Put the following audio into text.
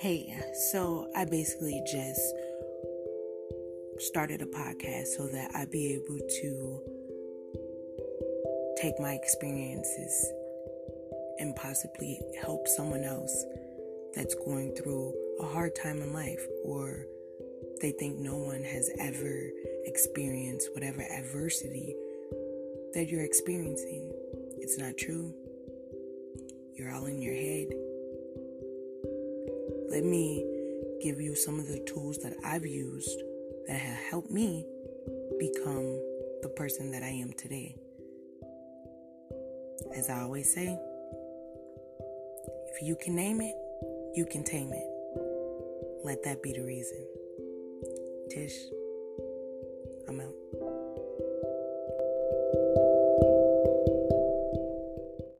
Hey, so I basically just started a podcast so that I'd be able to take my experiences and possibly help someone else that's going through a hard time in life or they think no one has ever experienced whatever adversity that you're experiencing. It's not true. You're all in your head. Let me give you some of the tools that I've used that have helped me become the person that I am today. As I always say, if you can name it, you can tame it. Let that be the reason. Tish.